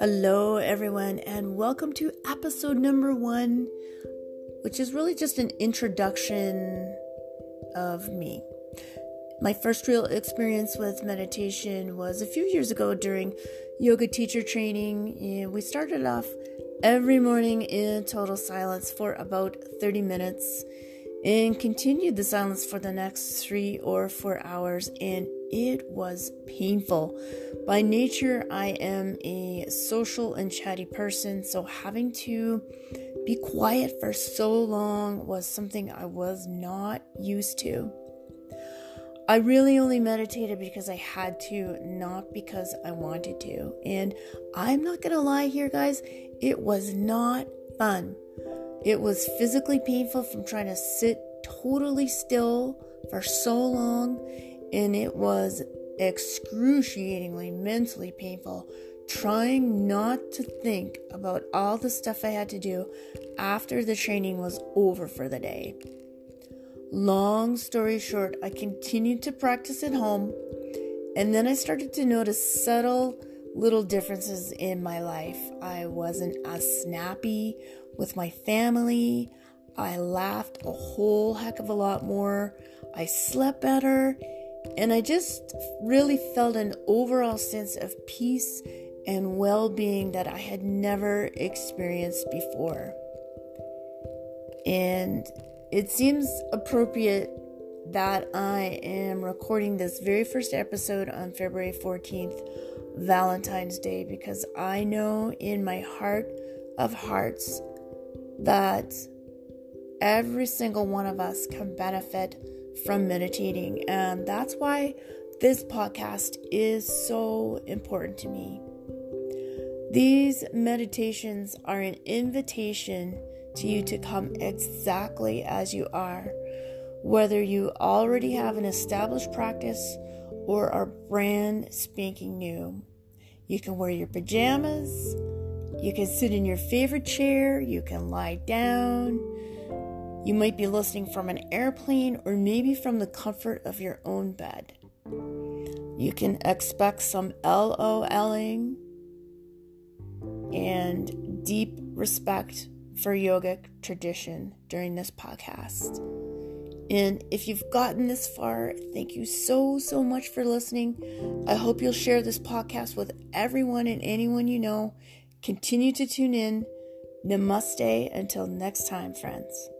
Hello, everyone, and welcome to episode number one, which is really just an introduction of me. My first real experience with meditation was a few years ago during yoga teacher training. We started off every morning in total silence for about 30 minutes and continued the silence for the next three or four hours, and it was painful. By nature, I am a social and chatty person, so having to be quiet for so long was something I was not used to. I really only meditated because I had to, not because I wanted to. And I'm not gonna lie here, guys, it was not fun. It was physically painful from trying to sit totally still for so long, and it was excruciatingly mentally painful trying not to think about all the stuff I had to do after the training was over for the day. Long story short, I continued to practice at home, and then I started to notice subtle little differences in my life. I wasn't as snappy with my family. I laughed a whole heck of a lot more. I slept better. And I just really felt an overall sense of peace and well being that I had never experienced before. And it seems appropriate that I am recording this very first episode on February 14th, Valentine's Day, because I know in my heart of hearts that every single one of us can benefit from meditating. And that's why this podcast is so important to me. These meditations are an invitation to you to come exactly as you are, whether you already have an established practice or are brand spanking new. You can wear your pajamas, you can sit in your favorite chair, you can lie down. You might be listening from an airplane or maybe from the comfort of your own bed. You can expect some LOLing and deep respect for yogic tradition during this podcast. And if you've gotten this far, thank you so, so much for listening. I hope you'll share this podcast with everyone and anyone you know. Continue to tune in. Namaste until next time, friends.